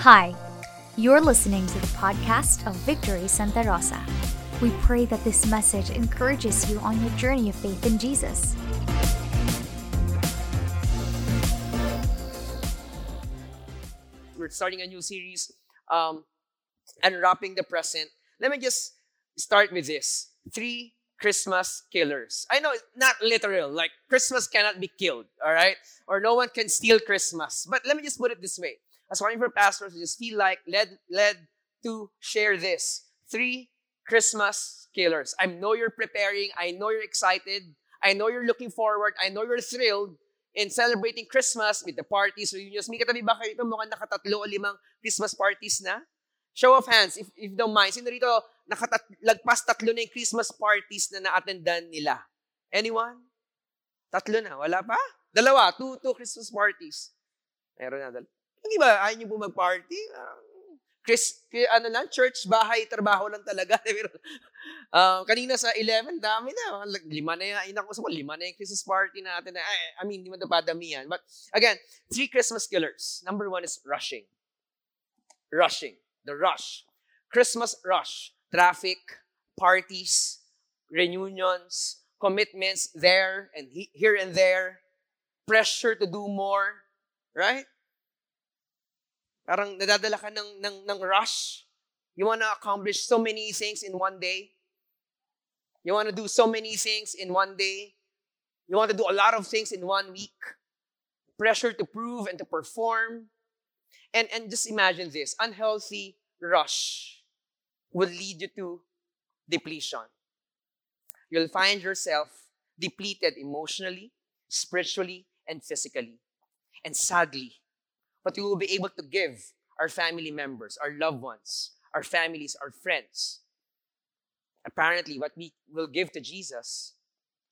Hi, you're listening to the podcast of Victory Santa Rosa. We pray that this message encourages you on your journey of faith in Jesus. We're starting a new series, um, unwrapping the present. Let me just start with this: three Christmas killers. I know it's not literal, like Christmas cannot be killed, all right, or no one can steal Christmas. But let me just put it this way: as one of your pastors, I just feel like led led to share this three Christmas killers. I know you're preparing. I know you're excited. I know you're looking forward. I know you're thrilled in celebrating Christmas with the parties, reunions. May katabi ba kayo ito mukhang nakatatlo o limang Christmas parties na? Show of hands, if, if you don't mind. Sino rito nakatat, lagpas tatlo na yung Christmas parties na na-attendan nila? Anyone? Tatlo na. Wala pa? Dalawa. Two, two Christmas parties. Meron na. Dal- Hindi ba, ayaw niyo po mag-party? Uh, Chris, ano lang, church, bahay, trabaho lang talaga. Pero, uh, kanina sa 11, dami na. Lima na yung, inako sa lima na yung Christmas party natin. I, I mean, hindi mo padamihan. But again, three Christmas killers. Number one is rushing. Rushing. The rush. Christmas rush. Traffic, parties, reunions, commitments there and he, here and there. Pressure to do more. Right? Parang nadadala ka ng, ng, ng rush. You want to accomplish so many things in one day. You want to do so many things in one day. You want to do a lot of things in one week. Pressure to prove and to perform. And, and just imagine this unhealthy rush will lead you to depletion. You'll find yourself depleted emotionally, spiritually, and physically. And sadly, what we will be able to give our family members, our loved ones, our families, our friends. Apparently, what we will give to Jesus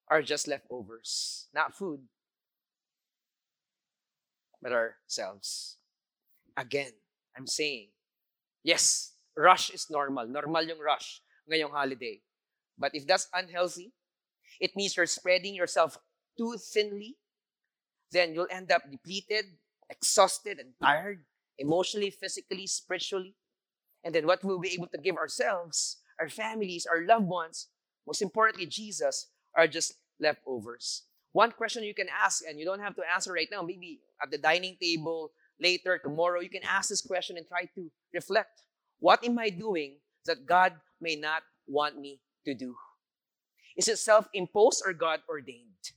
are just leftovers, not food, but ourselves. Again, I'm saying, yes, rush is normal. Normal yung rush ngayong holiday. But if that's unhealthy, it means you're spreading yourself too thinly, then you'll end up depleted, exhausted, and tired, emotionally, physically, spiritually. And then what we'll be able to give ourselves, our families, our loved ones, most importantly, Jesus, are just leftovers. One question you can ask, and you don't have to answer right now, maybe at the dining table, later, tomorrow, you can ask this question and try to reflect. What am I doing that God may not want me to do? Is it self imposed or God ordained?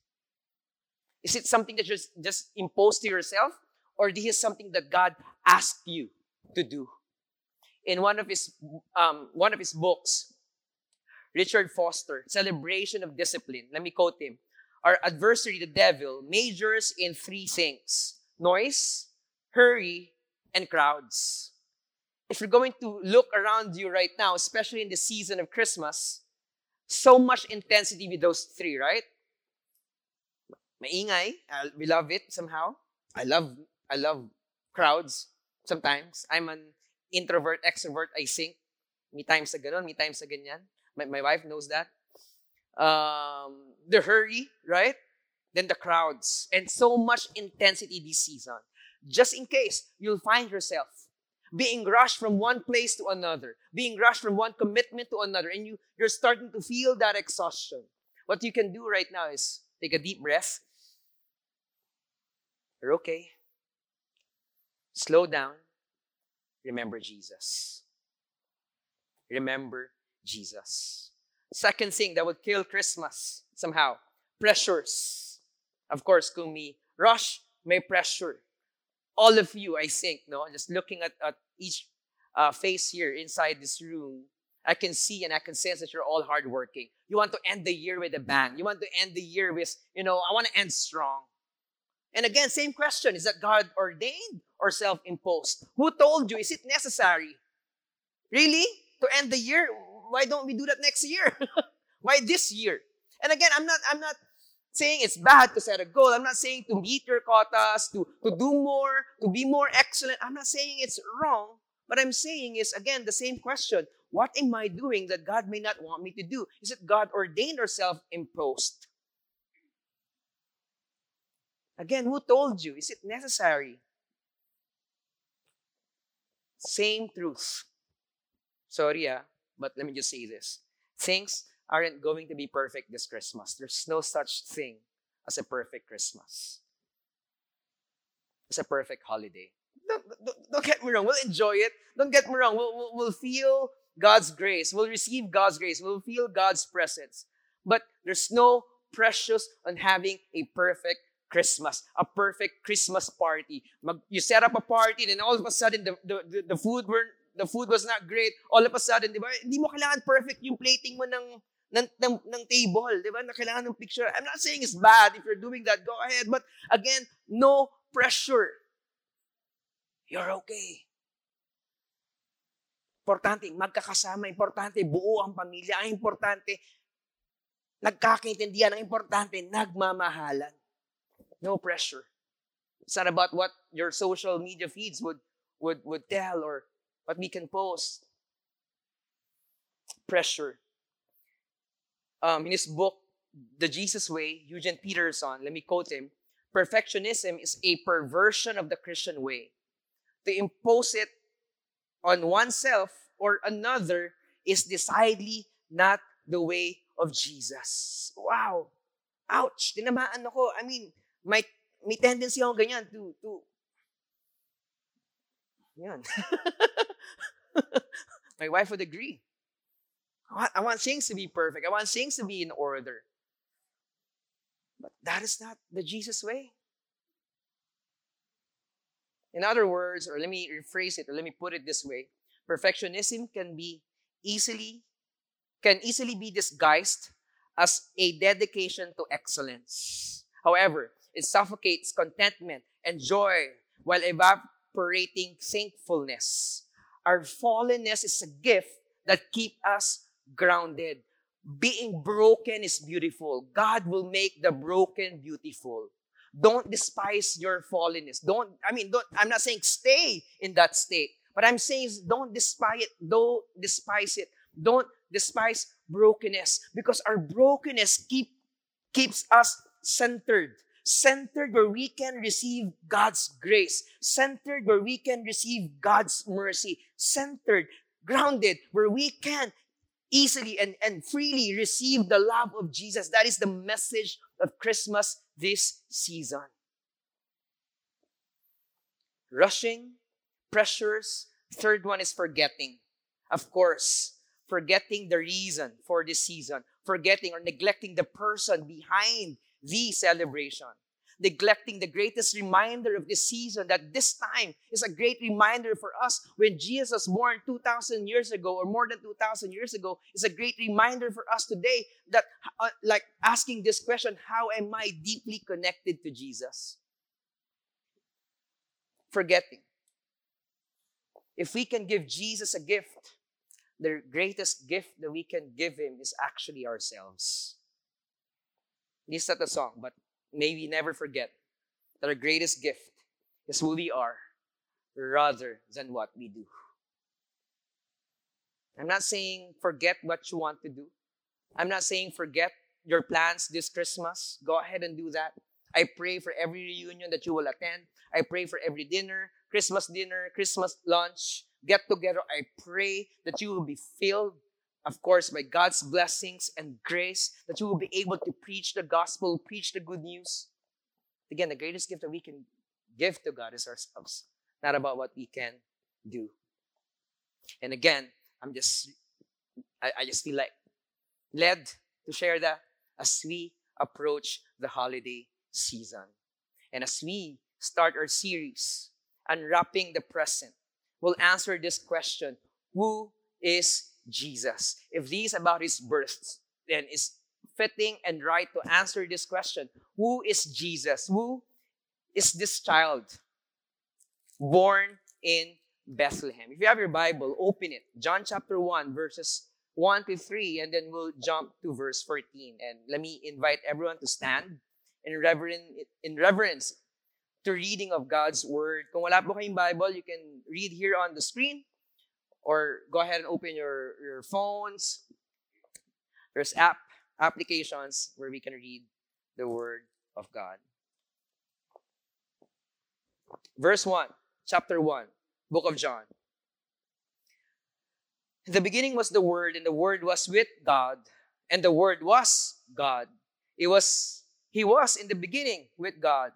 Is it something that you just, just imposed to yourself? Or this is something that God asked you to do? In one of his, um, one of his books, Richard Foster, Celebration of Discipline, let me quote him. Our adversary, the devil, majors in three things noise, hurry, and crowds. If you're going to look around you right now, especially in the season of Christmas, so much intensity with those three, right? Maingay, we love it somehow. I love I love crowds sometimes. I'm an introvert, extrovert, I think. Me times sa ganon, me times sa ganyan. My, my wife knows that. Um, the hurry, right? Then the crowds. And so much intensity this season. Just in case you'll find yourself being rushed from one place to another, being rushed from one commitment to another, and you, you're starting to feel that exhaustion. What you can do right now is take a deep breath. You're okay. Slow down. Remember Jesus. Remember Jesus. Second thing that would kill Christmas somehow pressures. Of course, may rush, may pressure. All of you, I think, no, just looking at, at each uh, face here inside this room, I can see and I can sense that you're all hardworking. You want to end the year with a bang. You want to end the year with, you know, I want to end strong. And again, same question is that God ordained or self imposed? Who told you? Is it necessary? Really? To end the year? Why don't we do that next year? Why this year? And again, I'm not, I'm not saying it's bad to set a goal. I'm not saying to meet your quotas, to, to do more, to be more excellent. I'm not saying it's wrong. What I'm saying is, again, the same question. What am I doing that God may not want me to do? Is it God ordained or self imposed? Again, who told you? Is it necessary? Same truth. Sorry, ah, but let me just say this. Things aren't going to be perfect this Christmas. There's no such thing as a perfect Christmas. It's a perfect holiday. Don't, don't, don't get me wrong. We'll enjoy it. Don't get me wrong. We'll, we'll, we'll feel God's grace. We'll receive God's grace. We'll feel God's presence. But there's no precious on having a perfect Christmas, a perfect Christmas party. Mag, you set up a party, and all of a sudden the, the, the, the food were the food was not great. All of a sudden, di ba? Hindi mo kailangan perfect yung plating mo ng ng, ng, ng table, di ba? Na kailangan ng picture. I'm not saying it's bad if you're doing that. Go ahead. But again, no pressure. You're okay. Importante, magkakasama. Importante, buo ang pamilya. Ang importante, nagkakaintindihan. Ang importante, nagmamahalan. No pressure. It's not about what your social media feeds would, would, would tell or what we can post. Pressure. Um, in his book, The Jesus Way, Eugene Peterson, let me quote him perfectionism is a perversion of the Christian way. To impose it on oneself or another is decidedly not the way of Jesus. Wow! Ouch! Tinamaan ako. I mean, may, may tendency ako ganyan to, to, yan. my wife would agree. I want, I want things to be perfect. I want things to be in order. But that is not the Jesus way. In other words, or let me rephrase it, or let me put it this way perfectionism can be easily can easily be disguised as a dedication to excellence. However, it suffocates contentment and joy while evaporating thankfulness. Our fallenness is a gift that keeps us grounded. Being broken is beautiful. God will make the broken beautiful. Don't despise your fallenness. Don't, I mean, don't, I'm not saying stay in that state, but I'm saying don't despise it. Don't despise it. Don't despise brokenness because our brokenness keep, keeps us centered. Centered where we can receive God's grace. Centered where we can receive God's mercy. Centered, grounded where we can easily and, and freely receive the love of Jesus. That is the message of Christmas this season. Rushing, pressures. Third one is forgetting. Of course, forgetting the reason for this season, forgetting or neglecting the person behind the celebration neglecting the greatest reminder of this season that this time is a great reminder for us when Jesus was born 2,000 years ago or more than 2,000 years ago is a great reminder for us today that, uh, like asking this question, how am I deeply connected to Jesus? Forgetting. If we can give Jesus a gift, the greatest gift that we can give him is actually ourselves. This is not a song, but may we never forget that our greatest gift is who we are rather than what we do. I'm not saying forget what you want to do. I'm not saying forget your plans this Christmas. Go ahead and do that. I pray for every reunion that you will attend. I pray for every dinner, Christmas dinner, Christmas lunch, get together. I pray that you will be filled of course, by God's blessings and grace, that you will be able to preach the gospel, preach the good news. Again, the greatest gift that we can give to God is ourselves, not about what we can do. And again, I'm just, I, I just feel like led to share that as we approach the holiday season. And as we start our series, Unwrapping the Present, we'll answer this question Who is Jesus. If these about his birth, then it's fitting and right to answer this question Who is Jesus? Who is this child born in Bethlehem? If you have your Bible, open it. John chapter 1, verses 1 to 3, and then we'll jump to verse 14. And let me invite everyone to stand in, reverence, in reverence to reading of God's Word. Kung wala po kayong Bible, you can read here on the screen or go ahead and open your, your phones. There's app applications where we can read the word of God. Verse 1, chapter 1, book of John. In the beginning was the Word, and the Word was with God, and the Word was God. It was He was in the beginning with God.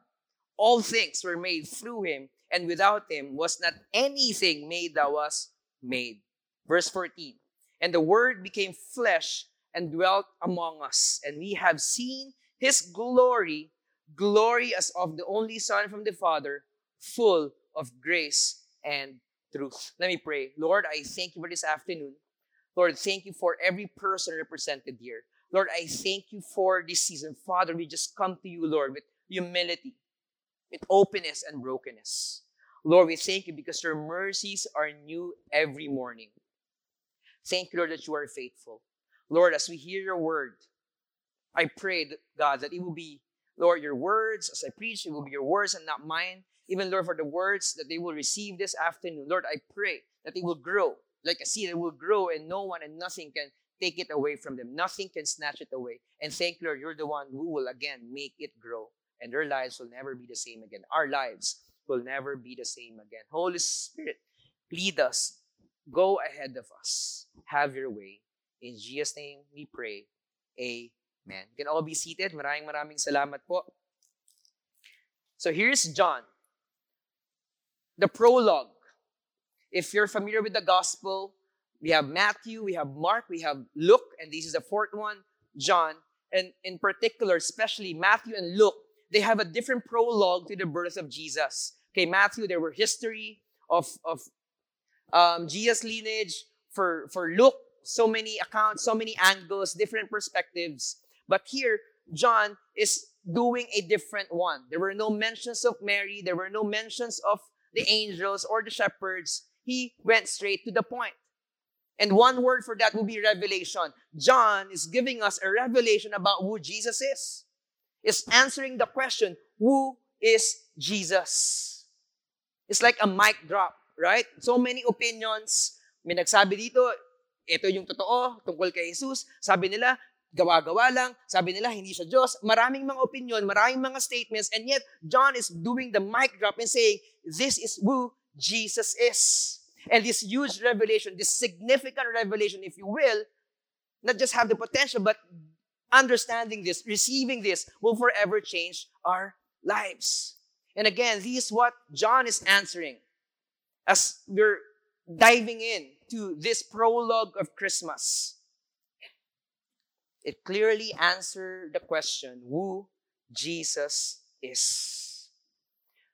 All things were made through Him, and without Him was not anything made that was made. Verse 14. And the Word became flesh and dwelt among us, and we have seen His glory, glory as of the only Son from the Father, full of grace and truth. Let me pray. Lord, I thank you for this afternoon. Lord, thank you for every person represented here. Lord, I thank you for this season. Father, we just come to you, Lord, with humility, with openness and brokenness. Lord, we thank you because your mercies are new every morning. Thank you, Lord, that you are faithful. Lord, as we hear your word, I pray, that, God, that it will be, Lord, your words as I preach, it will be your words and not mine. Even, Lord, for the words that they will receive this afternoon, Lord, I pray that they will grow like a seed that will grow and no one and nothing can take it away from them. Nothing can snatch it away. And thank you, Lord, you're the one who will again make it grow. And their lives will never be the same again. Our lives will never be the same again. Holy Spirit, lead us. Go ahead of us. Have your way. In Jesus' name we pray. Amen. You can all be seated. Maraming maraming salamat po. So here's John. The prologue. If you're familiar with the gospel, we have Matthew, we have Mark, we have Luke, and this is the fourth one, John. And in particular, especially Matthew and Luke, they have a different prologue to the birth of Jesus. Okay, Matthew, there were history of, of um, Jesus' lineage. For, for Luke, so many accounts, so many angles, different perspectives. But here, John is doing a different one. There were no mentions of Mary, there were no mentions of the angels or the shepherds. He went straight to the point. And one word for that would be revelation. John is giving us a revelation about who Jesus is. Is answering the question, who is Jesus? It's like a mic drop, right? So many opinions. May nagsabi dito, ito yung totoo tungkol kay Jesus. Sabi nila, gawa-gawa lang. Sabi nila, hindi siya Diyos. Maraming mga opinion, maraming mga statements, and yet John is doing the mic drop and saying, this is who Jesus is. And this huge revelation, this significant revelation, if you will, not just have the potential, but understanding this, receiving this, will forever change our lives. And again, this is what John is answering as we're diving in to this prologue of Christmas. It clearly answered the question who Jesus is.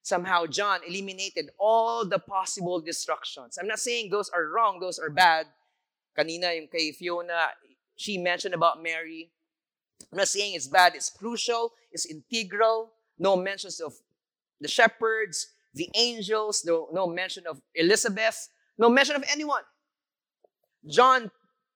Somehow, John eliminated all the possible destructions. I'm not saying those are wrong, those are bad. Kanina, yung kay Fiona, she mentioned about Mary. I'm not saying it's bad, it's crucial, it's integral. No mentions of the shepherds, the angels, no, no mention of Elizabeth, no mention of anyone. John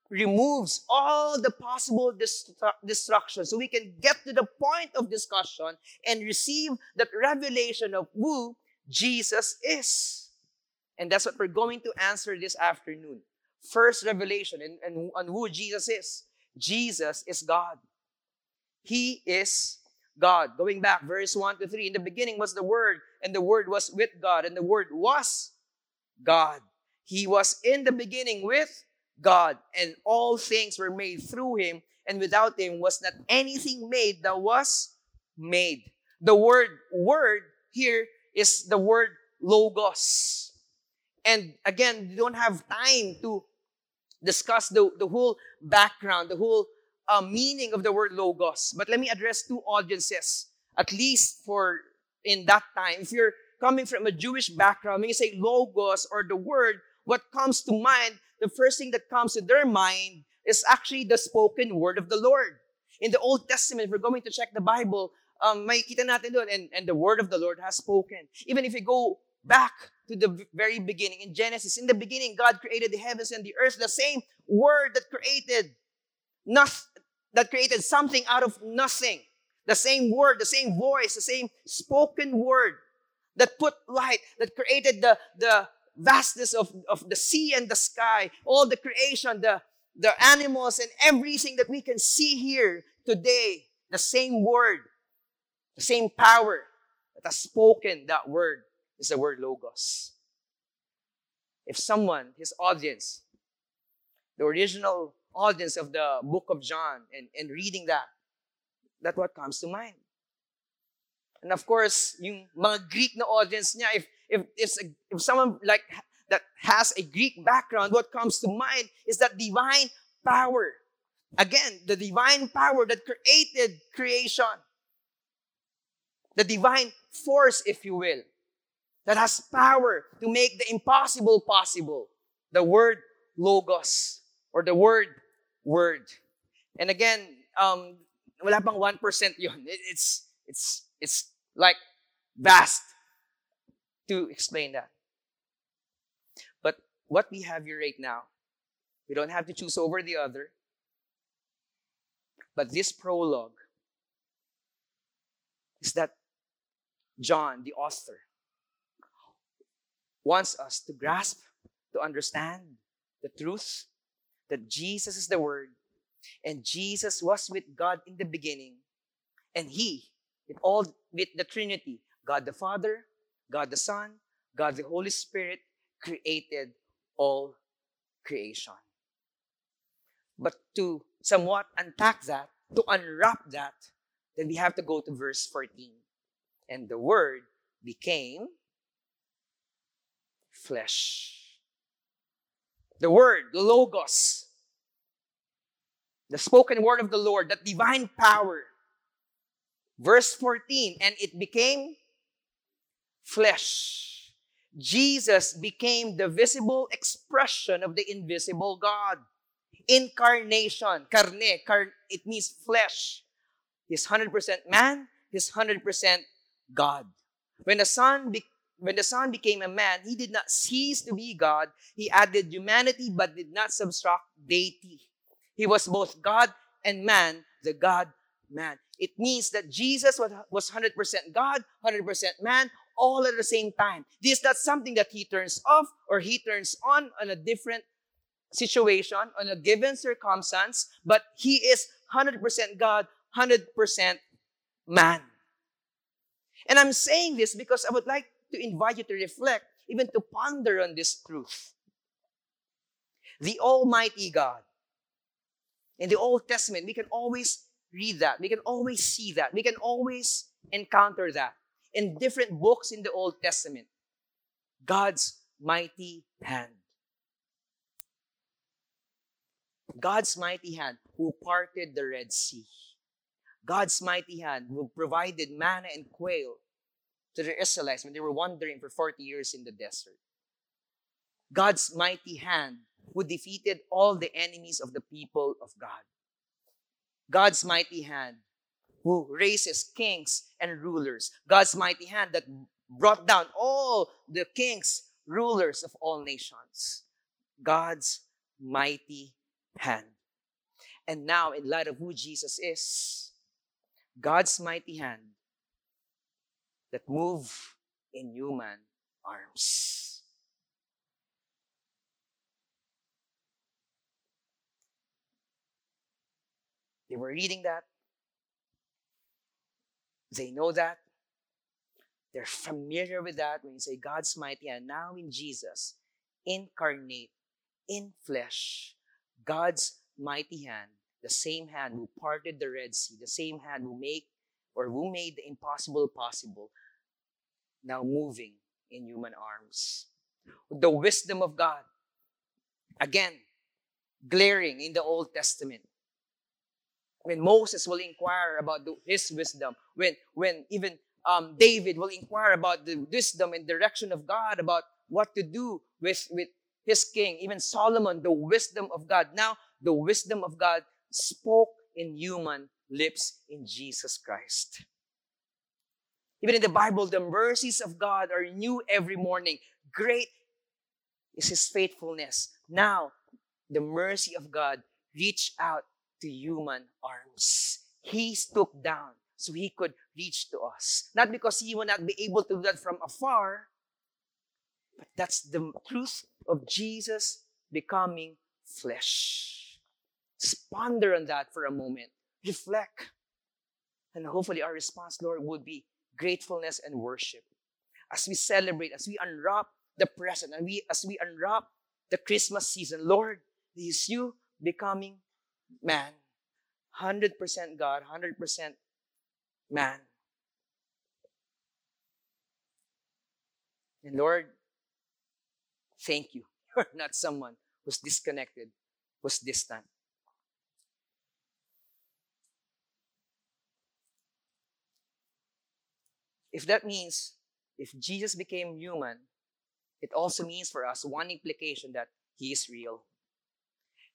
removes all the possible destru- destruction so we can get to the point of discussion and receive that revelation of who Jesus is. And that's what we're going to answer this afternoon. First revelation and, and, and who Jesus is. Jesus is God. He is God. Going back, verse 1 to 3. In the beginning was the Word, and the Word was with God, and the Word was God. He was in the beginning with God, and all things were made through him, and without him was not anything made that was made. The word word here is the word logos. And again, we don't have time to discuss the, the whole background, the whole uh, meaning of the word logos. But let me address two audiences, at least for in that time. If you're coming from a Jewish background, when you say logos or the word, what comes to mind the first thing that comes to their mind is actually the spoken word of the Lord. In the Old Testament, if we're going to check the Bible, um, makikita natin doon, and, and the word of the Lord has spoken. Even if you go back to the very beginning, in Genesis, in the beginning, God created the heavens and the earth, the same word that created nothing, that created something out of nothing. The same word, the same voice, the same spoken word that put light, that created the, the, vastness of, of the sea and the sky, all the creation, the, the animals, and everything that we can see here today, the same word, the same power that has spoken that word is the word Logos. If someone, his audience, the original audience of the book of John and, and reading that, that's what comes to mind. And of course, yung mga Greek na audience niya, if, if, if, if someone like that has a Greek background, what comes to mind is that divine power. Again, the divine power that created creation. The divine force, if you will, that has power to make the impossible possible. The word logos or the word word. And again, um, wala pang 1% yun. It's, it's, it's like vast to explain that. But what we have here right now, we don't have to choose over the other. But this prologue is that John, the author, wants us to grasp, to understand the truth that Jesus is the Word and Jesus was with God in the beginning and He, with all, with the Trinity, God the Father, God the Son, God the Holy Spirit, created all creation. But to somewhat unpack that, to unwrap that, then we have to go to verse 14. And the Word became flesh. The Word, the Logos, the spoken word of the Lord, that divine power. Verse 14, and it became flesh. Jesus became the visible expression of the invisible God. Incarnation, carne, car, it means flesh. He's 100% man, he's 100% God. When the Son be- when the Son became a man, he did not cease to be God. He added humanity but did not subtract deity. He was both God and man, the God man. It means that Jesus was 100% God, 100% man, all at the same time. This is not something that he turns off or he turns on on a different situation, on a given circumstance, but he is 100% God, 100% man. And I'm saying this because I would like to invite you to reflect, even to ponder on this truth. The Almighty God. In the Old Testament, we can always read that. We can always see that. We can always encounter that in different books in the Old Testament. God's mighty hand. God's mighty hand who parted the Red Sea. God's mighty hand who provided manna and quail to the Israelites when they were wandering for 40 years in the desert. God's mighty hand who defeated all the enemies of the people of God. God's mighty hand who raises kings and rulers. God's mighty hand that brought down all the kings, rulers of all nations. God's mighty hand. And now, in light of who Jesus is, God's mighty hand that move in human arms. They were reading that. They know that. They're familiar with that when you say God's mighty hand. Now in Jesus, incarnate, in flesh, God's mighty hand, the same hand who parted the Red Sea, the same hand who make or who made the impossible possible, now moving in human arms. The wisdom of God, again, glaring in the Old Testament. When Moses will inquire about the, his wisdom, when, when even um, David will inquire about the wisdom and direction of God about what to do with, with his king, even Solomon, the wisdom of God. Now, the wisdom of God spoke in human lips in Jesus Christ. Even in the Bible, the mercies of God are new every morning. Great is His faithfulness. Now, the mercy of God reached out to human arms. He stooped down so He could reach to us. Not because He will not be able to do that from afar, but that's the truth of Jesus becoming flesh. Just ponder on that for a moment. Reflect. And hopefully our response, Lord, would be gratefulness and worship. As we celebrate, as we unwrap the present, and we as we unwrap the Christmas season, Lord, is you becoming man. 100% God, 100% man. And Lord, thank you. You're not someone who's disconnected, who's distant. If that means if Jesus became human, it also means for us one implication that he is real.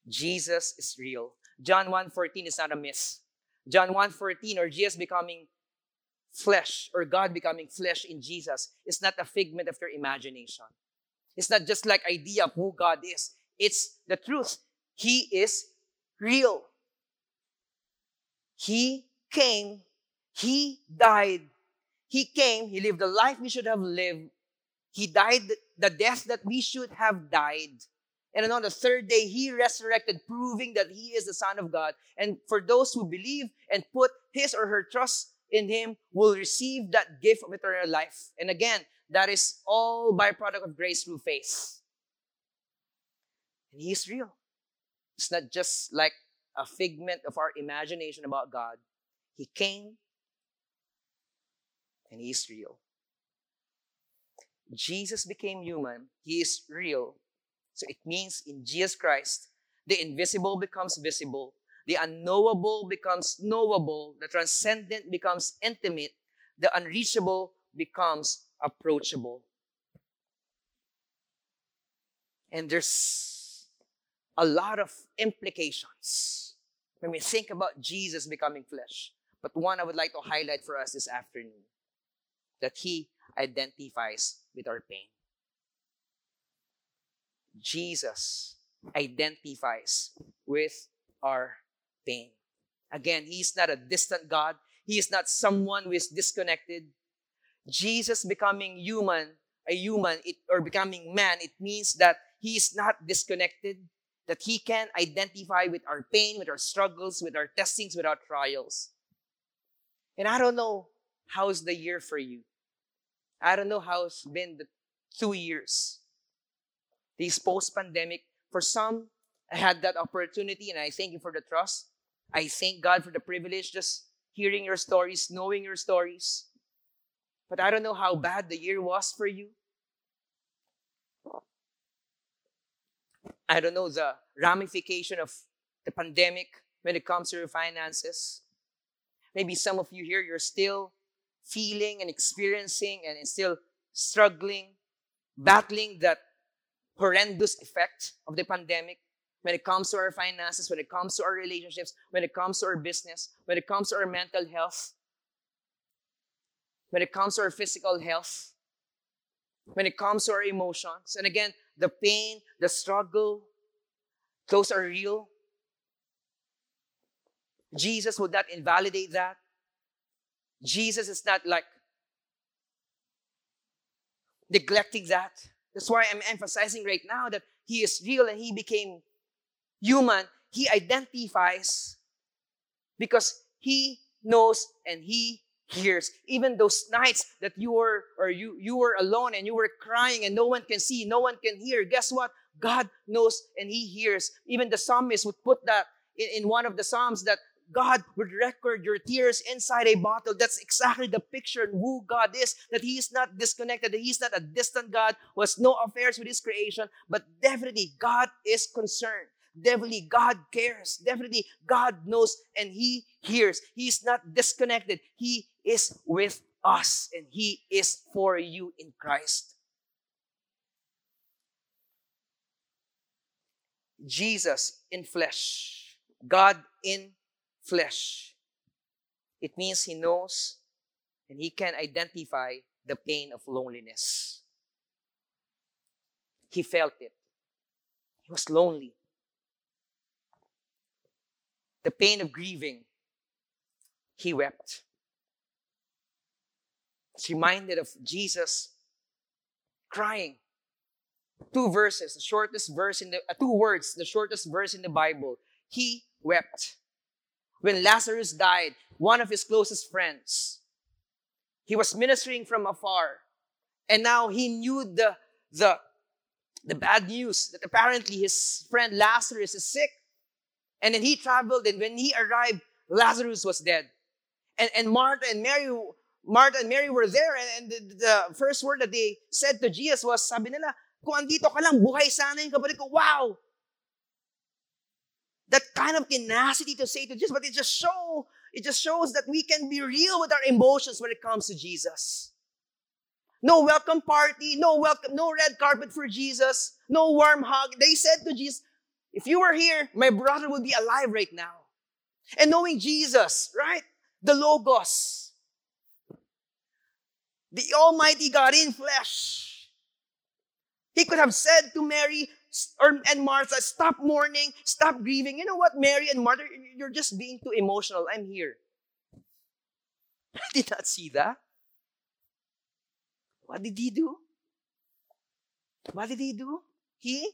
Jesus is real. John 1.14 is not a myth. John 1.14 or Jesus becoming flesh or God becoming flesh in Jesus is not a figment of your imagination. It's not just like idea of who God is. It's the truth. He is real. He came, He died, He came, He lived the life we should have lived, He died the death that we should have died. And on the third day, He resurrected, proving that He is the Son of God. And for those who believe and put his or her trust in Him, will receive that gift of eternal life. And again, that is all byproduct of grace through faith. And He is real. It's not just like a figment of our imagination about God. He came and He is real. Jesus became human. He is real. So it means in Jesus Christ, the invisible becomes visible, the unknowable becomes knowable, the transcendent becomes intimate, the unreachable becomes approachable. And there's a lot of implications when we think about Jesus becoming flesh. But one I would like to highlight for us this afternoon that he identifies with our pain. Jesus identifies with our pain. Again, He's not a distant God. He is not someone who is disconnected. Jesus becoming human, a human, it, or becoming man, it means that He is not disconnected, that He can identify with our pain, with our struggles, with our testings, with our trials. And I don't know how's the year for you. I don't know how it's been the two years. These post-pandemic, for some, I had that opportunity and I thank you for the trust. I thank God for the privilege just hearing your stories, knowing your stories. But I don't know how bad the year was for you. I don't know the ramification of the pandemic when it comes to your finances. Maybe some of you here, you're still feeling and experiencing and still struggling, battling that horrendous effect of the pandemic when it comes to our finances, when it comes to our relationships, when it comes to our business, when it comes to our mental health, when it comes to our physical health, when it comes to our emotions. And again, the pain, the struggle, those are real. Jesus would not invalidate that. Jesus is not like neglecting that. That's why I'm emphasizing right now that he is real and he became human. He identifies because he knows and he hears. Even those nights that you were or you you were alone and you were crying and no one can see, no one can hear. Guess what? God knows and he hears. Even the psalmist would put that in, in one of the psalms that God would record your tears inside a bottle. That's exactly the picture of who God is. That He is not disconnected, that He's not a distant God who has no affairs with His creation, but definitely God is concerned. Definitely God cares. Definitely God knows and He hears. He's not disconnected. He is with us and He is for you in Christ. Jesus in flesh, God in flesh. It means he knows and he can identify the pain of loneliness. He felt it. He was lonely. The pain of grieving, he wept. It's reminded of Jesus crying. Two verses, the shortest verse in the, uh, two words, the shortest verse in the Bible. He wept when Lazarus died, one of his closest friends. He was ministering from afar. And now he knew the, the, the bad news that apparently his friend Lazarus is sick. And then he traveled, and when he arrived, Lazarus was dead. And, and Martha and Mary, Martha and Mary were there, and, and the, the, first word that they said to Jesus was, sabi nila, kung andito ka lang, buhay sana yung kapatid ko. Wow! That kind of tenacity to say to Jesus, but it just show, it just shows that we can be real with our emotions when it comes to Jesus. No welcome party, no welcome, no red carpet for Jesus, no warm hug. They said to Jesus, if you were here, my brother would be alive right now. And knowing Jesus, right? The Logos, the Almighty God in flesh. He could have said to Mary or, and Martha, stop mourning, stop grieving. You know what, Mary and Martha, you're just being too emotional. I'm here. I did not see that. What did he do? What did he do? He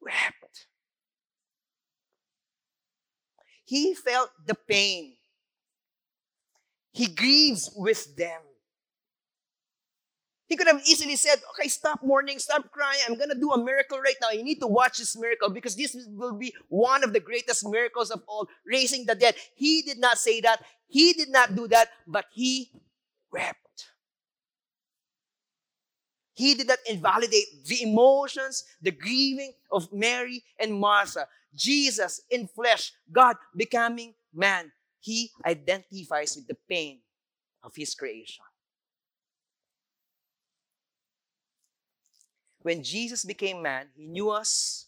wept. He felt the pain. He grieves with them. He could have easily said, okay, stop mourning, stop crying. I'm going to do a miracle right now. You need to watch this miracle because this will be one of the greatest miracles of all, raising the dead. He did not say that. He did not do that, but he wept. He did not invalidate the emotions, the grieving of Mary and Martha. Jesus in flesh, God becoming man, he identifies with the pain of his creation. When Jesus became man, he knew us,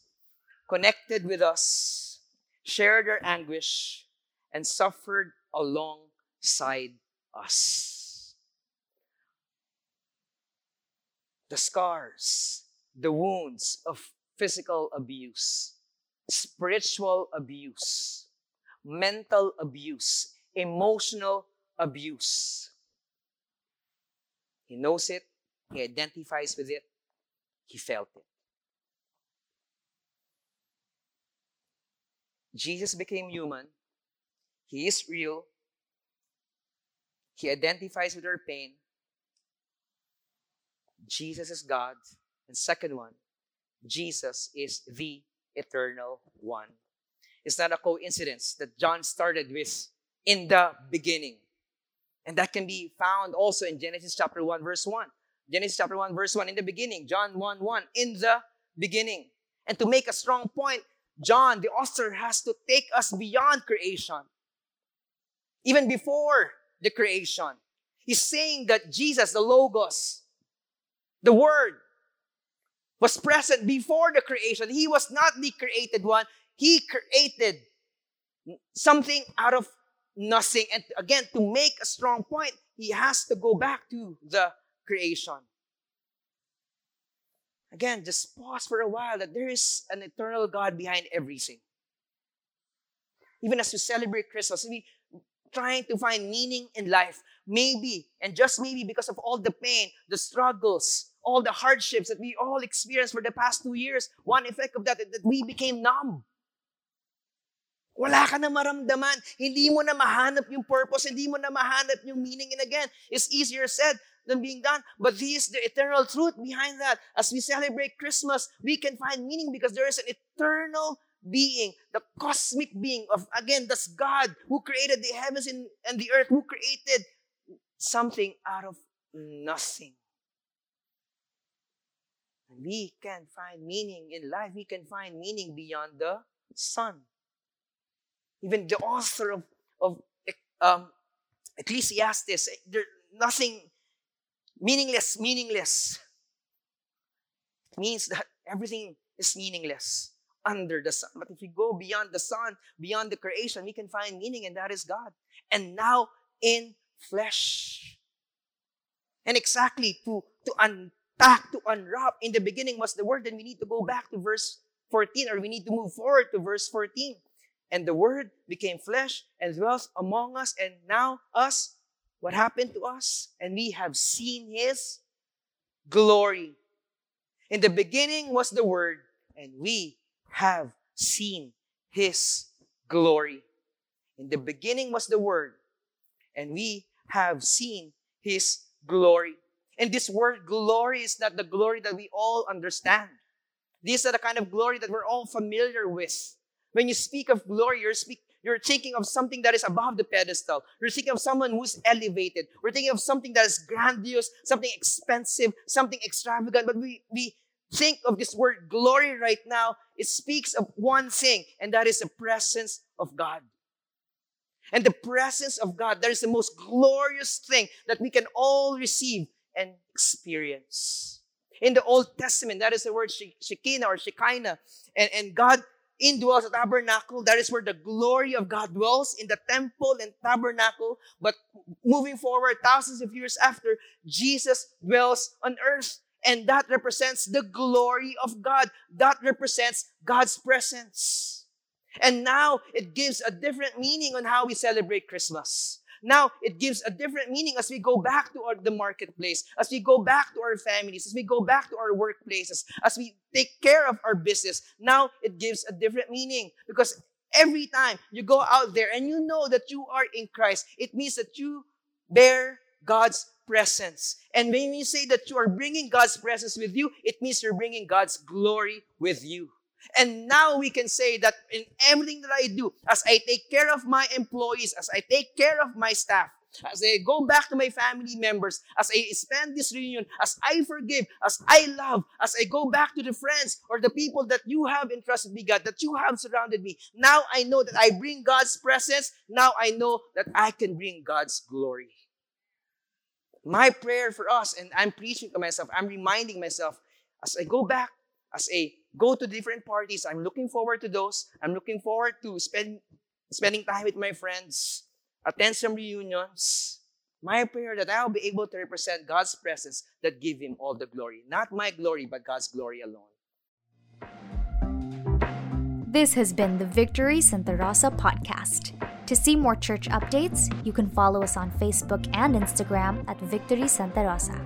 connected with us, shared our anguish, and suffered alongside us. the scars, the wounds of physical abuse, spiritual abuse, mental abuse, emotional abuse. He knows it, he identifies with it, he felt it. Jesus became human. He is real. He identifies with our pain. Jesus is God. And second one, Jesus is the eternal one. It's not a coincidence that John started with in the beginning. And that can be found also in Genesis chapter 1, verse 1. Genesis chapter 1, verse 1, in the beginning. John 1, 1, in the beginning. And to make a strong point, John, the author, has to take us beyond creation. Even before the creation. He's saying that Jesus, the Logos, the Word was present before the creation. He was not the created one. He created something out of nothing. And again, to make a strong point, he has to go back to the creation. Again, just pause for a while that there is an eternal God behind everything. Even as we celebrate Christmas, we trying to find meaning in life. Maybe, and just maybe because of all the pain, the struggles, all the hardships that we all experienced for the past two years, one effect of that is that we became numb. Wala ka na maramdaman. Hindi mo na mahanap yung purpose. Hindi mo na mahanap yung meaning. And again, it's easier said than being done. But this is the eternal truth behind that. As we celebrate Christmas, we can find meaning because there is an eternal being, the cosmic being of, again, that's God who created the heavens and, the earth, who created something out of nothing. And we can find meaning in life. We can find meaning beyond the sun. Even the author of, of um, Ecclesiastes, there nothing meaningless, meaningless means that everything is meaningless under the sun. But if we go beyond the sun, beyond the creation, we can find meaning, and that is God. And now in flesh. And exactly to, to unpack, to unwrap, in the beginning was the word, then we need to go back to verse 14, or we need to move forward to verse 14. And the word became flesh and dwelt among us, and now us, what happened to us? And we have seen his glory. In the beginning was the word, and we have seen his glory. In the beginning was the Word, and we have seen his glory. And this word glory is not the glory that we all understand. These are the kind of glory that we're all familiar with. When you speak of glory, you're, speak, you're thinking of something that is above the pedestal. You're thinking of someone who's elevated. We're thinking of something that is grandiose, something expensive, something extravagant. But we, we think of this word glory right now. It speaks of one thing, and that is the presence of God. And the presence of God, that is the most glorious thing that we can all receive and experience. In the Old Testament, that is the word Shekinah or Shekinah. And, and God indwells the tabernacle. That is where the glory of God dwells in the temple and tabernacle. But moving forward, thousands of years after, Jesus dwells on earth. And that represents the glory of God. That represents God's presence. And now it gives a different meaning on how we celebrate Christmas. Now it gives a different meaning as we go back to our, the marketplace, as we go back to our families, as we go back to our workplaces, as we take care of our business. Now it gives a different meaning because every time you go out there and you know that you are in Christ, it means that you bear God's presence. And when you say that you are bringing God's presence with you, it means you're bringing God's glory with you. And now we can say that in everything that I do, as I take care of my employees, as I take care of my staff, as I go back to my family members, as I spend this reunion, as I forgive, as I love, as I go back to the friends or the people that you have entrusted me, God, that you have surrounded me. Now I know that I bring God's presence. Now I know that I can bring God's glory. My prayer for us, and I'm preaching to myself, I'm reminding myself, as I go back, as I go to different parties. I'm looking forward to those. I'm looking forward to spend, spending time with my friends, attend some reunions. My prayer that I'll be able to represent God's presence that give Him all the glory. Not my glory, but God's glory alone. This has been the Victory Santa Rosa podcast. To see more church updates, you can follow us on Facebook and Instagram at Victory Santa Rosa.